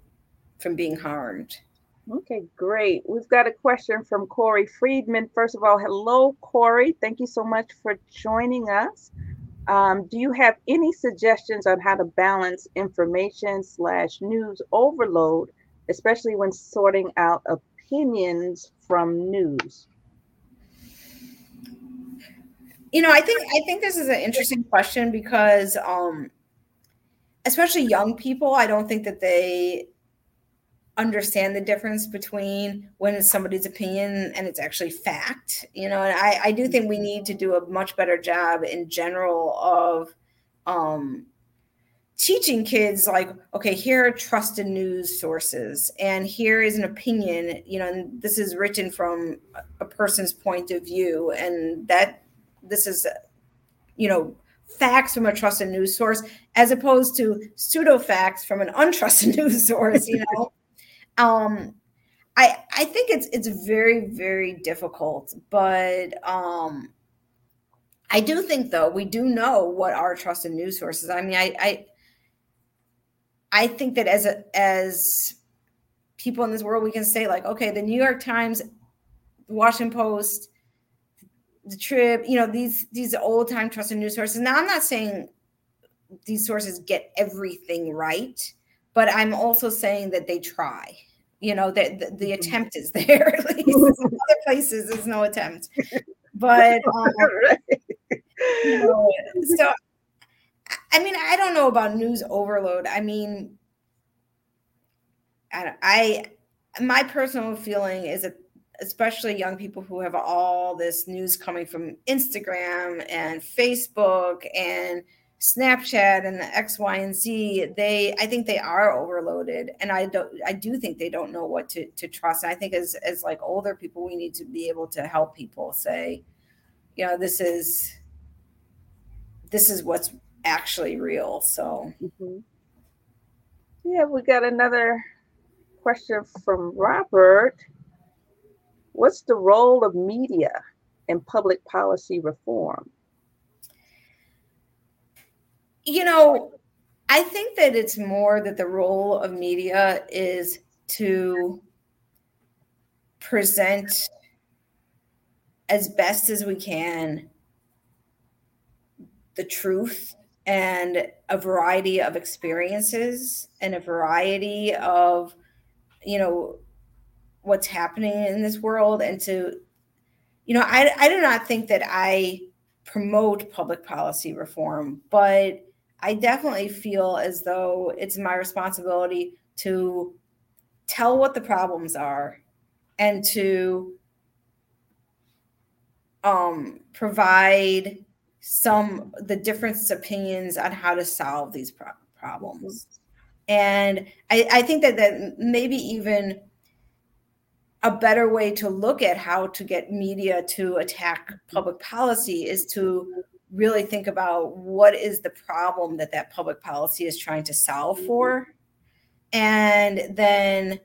from being harmed. Okay, great. We've got a question from Corey Friedman. First of all, hello, Corey. Thank you so much for joining us. Um, do you have any suggestions on how to balance information slash news overload, especially when sorting out opinions from news? You know, I think I think this is an interesting question because, um, especially young people, I don't think that they understand the difference between when it's somebody's opinion and it's actually fact you know and i, I do think we need to do a much better job in general of um, teaching kids like okay here are trusted news sources and here is an opinion you know and this is written from a person's point of view and that this is you know facts from a trusted news source as opposed to pseudo facts from an untrusted [LAUGHS] news source you know um i i think it's it's very very difficult but um i do think though we do know what our trusted news sources i mean i i i think that as a as people in this world we can say like okay the new york times the washington post the Trib you know these these old time trusted news sources. Now i'm not saying these sources get everything right but i'm also saying that they try you know that the, the, mm-hmm. attempt is [LAUGHS] there at least. [LAUGHS] Other places there's no attempt. But [LAUGHS] um, you know, so i mean i don't know about news overload. I mean I, I my personal feeling is that especially young people who have all this news coming from instagram and facebook and Snapchat and the X, Y, and Z, they I think they are overloaded. And I don't I do think they don't know what to, to trust. And I think as as like older people, we need to be able to help people say, you know, this is this is what's actually real. So mm-hmm. yeah, we got another question from Robert. What's the role of media in public policy reform? You know, I think that it's more that the role of media is to present as best as we can the truth and a variety of experiences and a variety of you know what's happening in this world and to you know i, I do not think that i promote public policy reform but I definitely feel as though it's my responsibility to tell what the problems are and to um, provide some the different opinions on how to solve these pro- problems. And I, I think that that maybe even a better way to look at how to get media to attack public policy is to really think about what is the problem that that public policy is trying to solve mm-hmm. for and then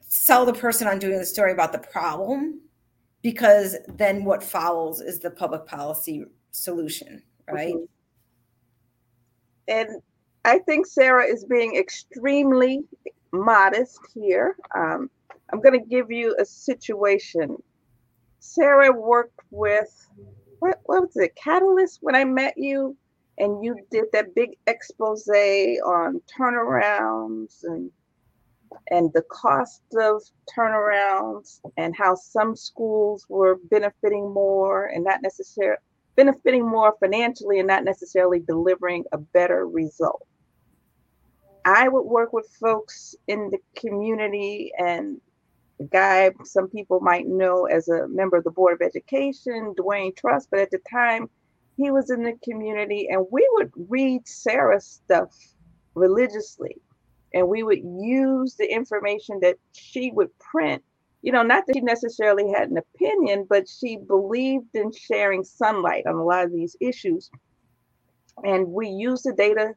sell the person on doing the story about the problem because then what follows is the public policy solution right mm-hmm. and i think sarah is being extremely modest here um, i'm going to give you a situation sarah worked with what, what was it, Catalyst when I met you? and you did that big expose on turnarounds and and the cost of turnarounds and how some schools were benefiting more and not necessarily benefiting more financially and not necessarily delivering a better result. I would work with folks in the community and guy some people might know as a member of the Board of Education, Dwayne Truss, but at the time he was in the community and we would read Sarah's stuff religiously. And we would use the information that she would print. You know not that she necessarily had an opinion but she believed in sharing sunlight on a lot of these issues. And we used the data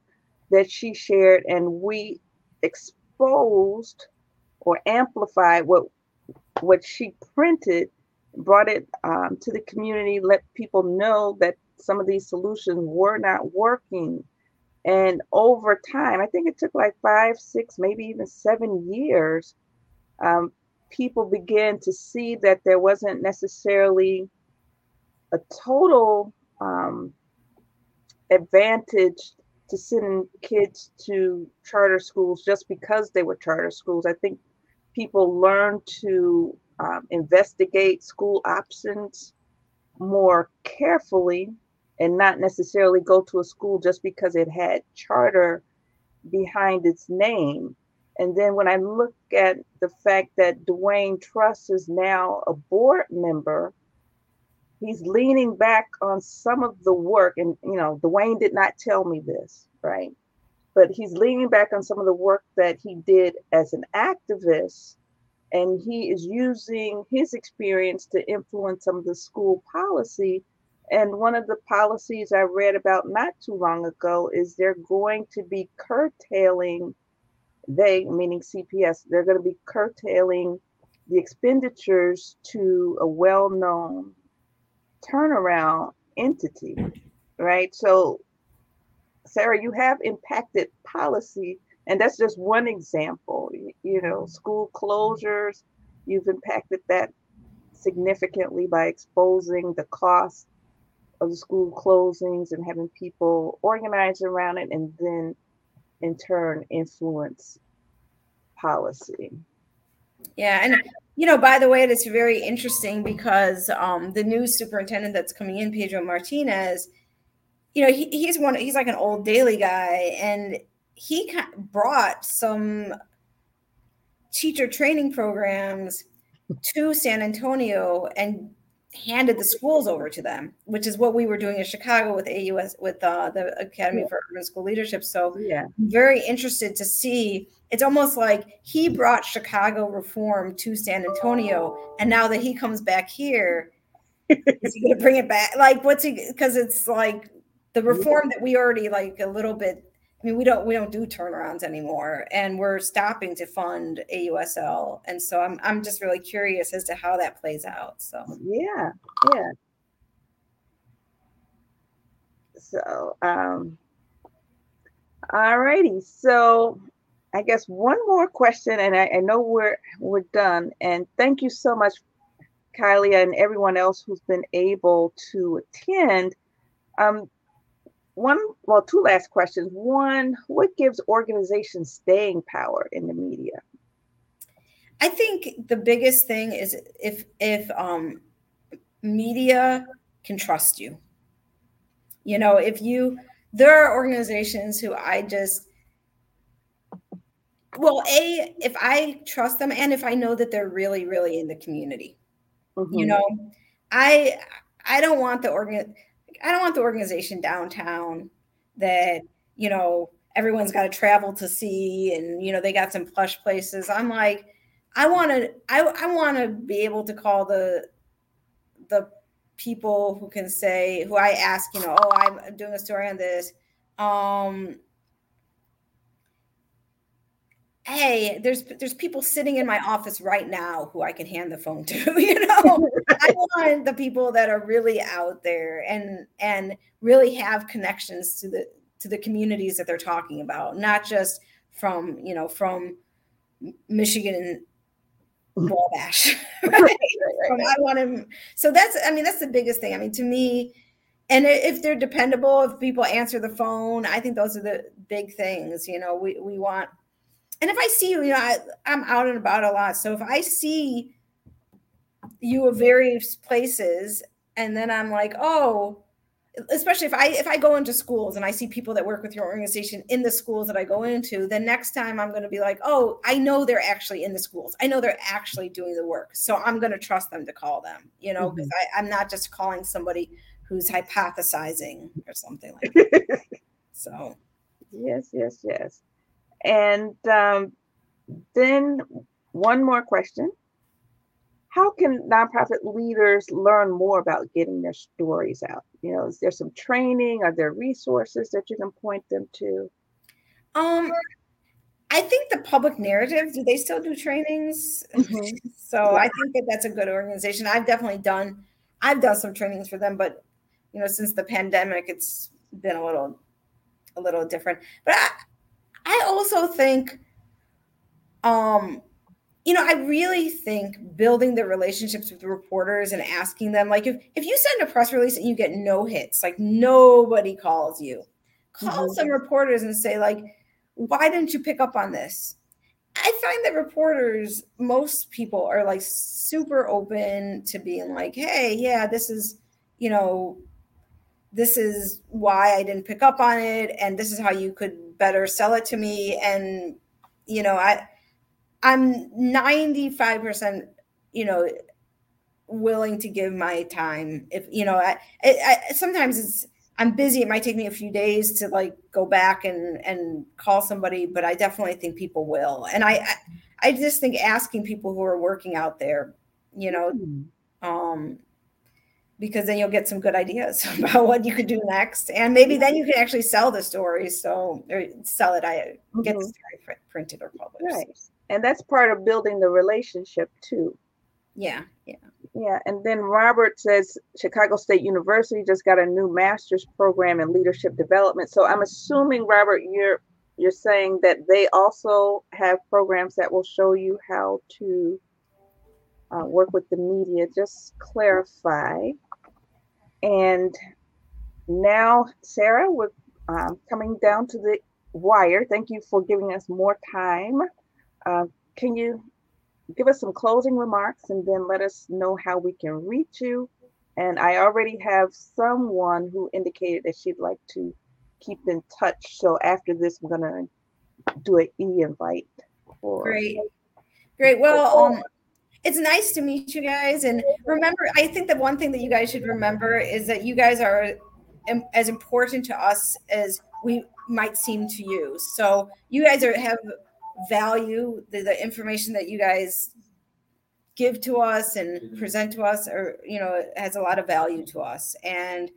that she shared and we exposed or amplified what what she printed brought it um, to the community let people know that some of these solutions were not working and over time, I think it took like five, six, maybe even seven years, um, people began to see that there wasn't necessarily a total um, advantage to sending kids to charter schools just because they were charter schools. I think people learn to um, investigate school options more carefully and not necessarily go to a school just because it had charter behind its name. And then when I look at the fact that Dwayne Truss is now a board member, he's leaning back on some of the work. And, you know, Dwayne did not tell me this, right? But he's leaning back on some of the work that he did as an activist. And he is using his experience to influence some of the school policy and one of the policies I read about not too long ago is they're going to be curtailing, they, meaning CPS, they're going to be curtailing the expenditures to a well known turnaround entity, right? So, Sarah, you have impacted policy, and that's just one example. You know, school closures, you've impacted that significantly by exposing the cost of the school closings and having people organize around it and then in turn influence policy. Yeah, and you know, by the way, it's very interesting because um, the new superintendent that's coming in, Pedro Martinez, you know, he, he's one, he's like an old Daley guy, and he brought some teacher training programs to San Antonio and handed the schools over to them, which is what we were doing in Chicago with AUS with uh, the Academy yeah. for Urban School Leadership. So yeah, I'm very interested to see. It's almost like he brought Chicago reform to San Antonio, and now that he comes back here, is he going to bring it back? Like, what's he? Because it's like the reform that we already like a little bit I mean, we don't we don't do turnarounds anymore, and we're stopping to fund AUSL, and so I'm I'm just really curious as to how that plays out. So yeah, yeah. So um, all righty. So I guess one more question, and I, I know we're we're done. And thank you so much, Kylie, and everyone else who's been able to attend. Um, one well two last questions. One what gives organizations staying power in the media? I think the biggest thing is if if um media can trust you. You know if you there are organizations who i just well a if i trust them and if i know that they're really really in the community. Mm-hmm. you know i i don't want the organ I don't want the organization downtown that, you know, everyone's got to travel to see and, you know, they got some plush places. I'm like, I want to, I, I want to be able to call the, the people who can say, who I ask, you know, oh, I'm doing a story on this. Um, hey there's there's people sitting in my office right now who i can hand the phone to [LAUGHS] you know i [LAUGHS] want the people that are really out there and and really have connections to the to the communities that they're talking about not just from you know from michigan mm. Wabash. [LAUGHS] right? right, right, I want him. So that's, I mean, that's the biggest thing. I mean, to me, and if they're dependable, if people answer the phone, I think those are the big things. You know, we we want. And if I see you, you know, I, I'm out and about a lot. So if I see you at various places, and then I'm like, oh, especially if I if I go into schools and I see people that work with your organization in the schools that I go into, then next time I'm going to be like, oh, I know they're actually in the schools. I know they're actually doing the work, so I'm going to trust them to call them. You know, because mm-hmm. I'm not just calling somebody who's hypothesizing or something like that. [LAUGHS] so, yes, yes, yes, and um, then one more question how can nonprofit leaders learn more about getting their stories out? You know, is there some training? Are there resources that you can point them to? Um, I think the public narrative, do they still do trainings? Mm-hmm. [LAUGHS] so yeah. I think that that's a good organization. I've definitely done, I've done some trainings for them, but you know, since the pandemic, it's been a little, a little different. But I, I also think, um, you know, I really think building the relationships with the reporters and asking them, like, if, if you send a press release and you get no hits, like nobody calls you, call mm-hmm. some reporters and say, like, why didn't you pick up on this? I find that reporters, most people are like super open to being like, hey, yeah, this is, you know, this is why I didn't pick up on it. And this is how you could better sell it to me. And, you know, I, I'm 95%, you know, willing to give my time. If, you know, I, I, I, sometimes it's, I'm busy. It might take me a few days to like go back and, and call somebody, but I definitely think people will. And I, I, I just think asking people who are working out there, you know, hmm. um, because then you'll get some good ideas [LAUGHS] about what you could do next. And maybe then you can actually sell the story so or sell it. I get mm-hmm. the story printed or published. Right and that's part of building the relationship too. Yeah yeah. Yeah and then robert says chicago state university just got a new master's program in leadership development. So i'm assuming robert you're you're saying that they also have programs that will show you how to uh, work with the media. Just clarify and now sarah we're um, coming down to the wire thank you for giving us more time uh, can you give us some closing remarks and then let us know how we can reach you? And I already have someone who indicated that she'd like to keep in touch. So after this, I'm gonna do an e-invite. For- Great, great. Well, um, it's nice to meet you guys. And remember, I think that one thing that you guys should remember is that you guys are as important to us as we might seem to you. So you guys are have value the, the information that you guys give to us and mm-hmm. present to us or you know has a lot of value to us and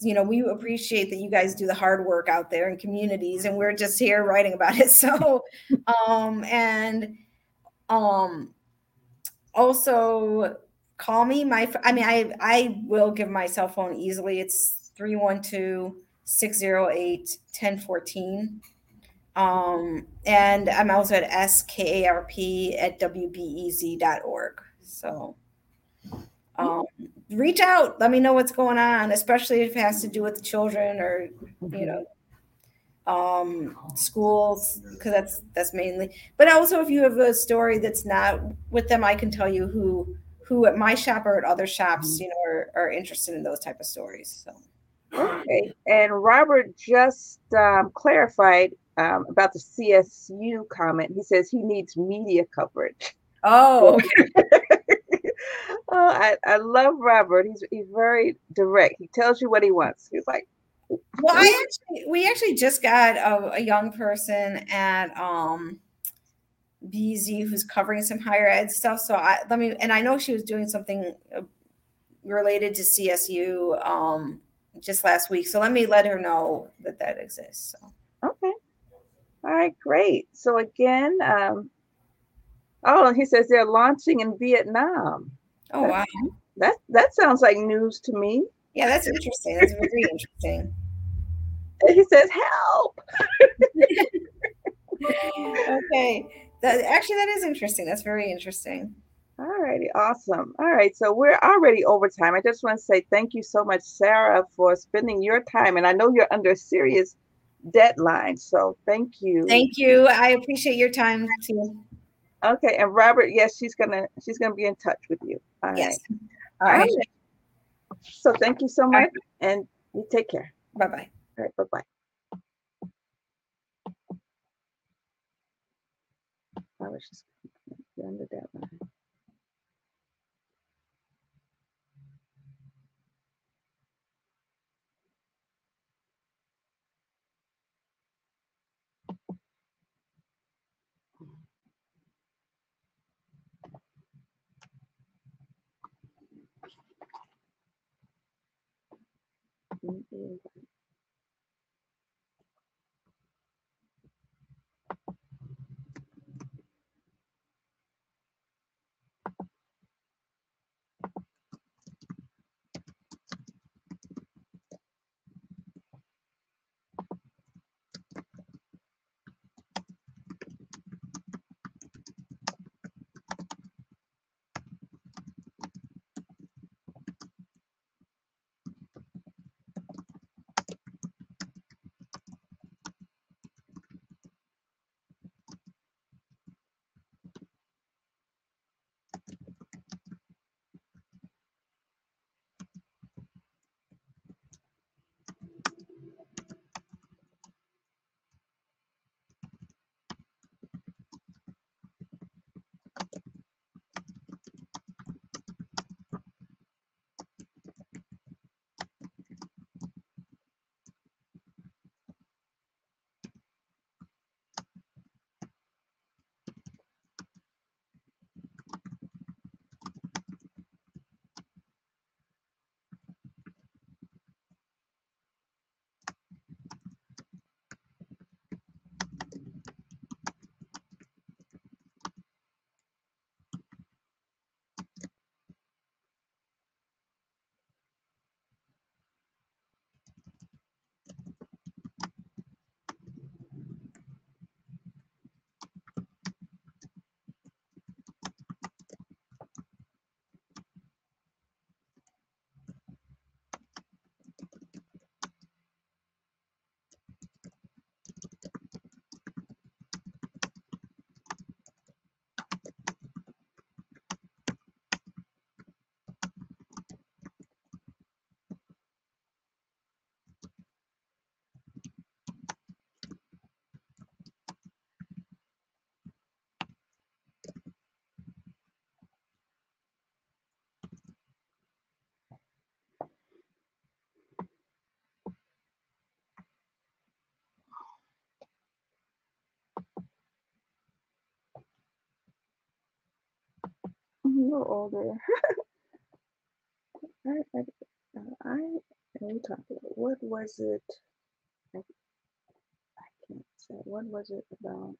you know we appreciate that you guys do the hard work out there in communities and we're just here writing about it [LAUGHS] so um and um also call me my i mean i i will give my cell phone easily it's 312 608 1014 um, and I'm also at SKARP at WBEZ.org. So um, reach out. Let me know what's going on, especially if it has to do with children or, you know, um schools because that's that's mainly but also if you have a story that's not with them i can tell you who who at my shop or at other shops you know are, are interested in those type of stories so okay and robert just um, clarified um, about the CSU comment. He says he needs media coverage. Oh, [LAUGHS] oh I, I love Robert. He's he's very direct. He tells you what he wants. He's like, well, I actually we actually just got a, a young person at um BZ who's covering some higher ed stuff. So I let me and I know she was doing something uh, related to CSU um just last week. So let me let her know that that exists. So. Okay. All right, great. So again, um, oh, he says they're launching in Vietnam. Oh wow, that that sounds like news to me. Yeah, that's interesting. That's very interesting. And he says, "Help." okay, that actually that is interesting. That's very interesting. All righty, awesome. All right, so we're already over time. I just want to say thank you so much, Sarah, for spending your time. And I know you're under serious deadline, so thank you. Thank you. I appreciate your time too. Okay, and Robert, yes, she's gonna she's gonna be in touch with you. All yes. Right. All, right. So thank you so much, right. and you take care. Bye bye. All right, bye bye. I was just under deadline. Mm-hmm. Little older. [LAUGHS] I, I, I, me about what was it? I, I can't say. What was it about?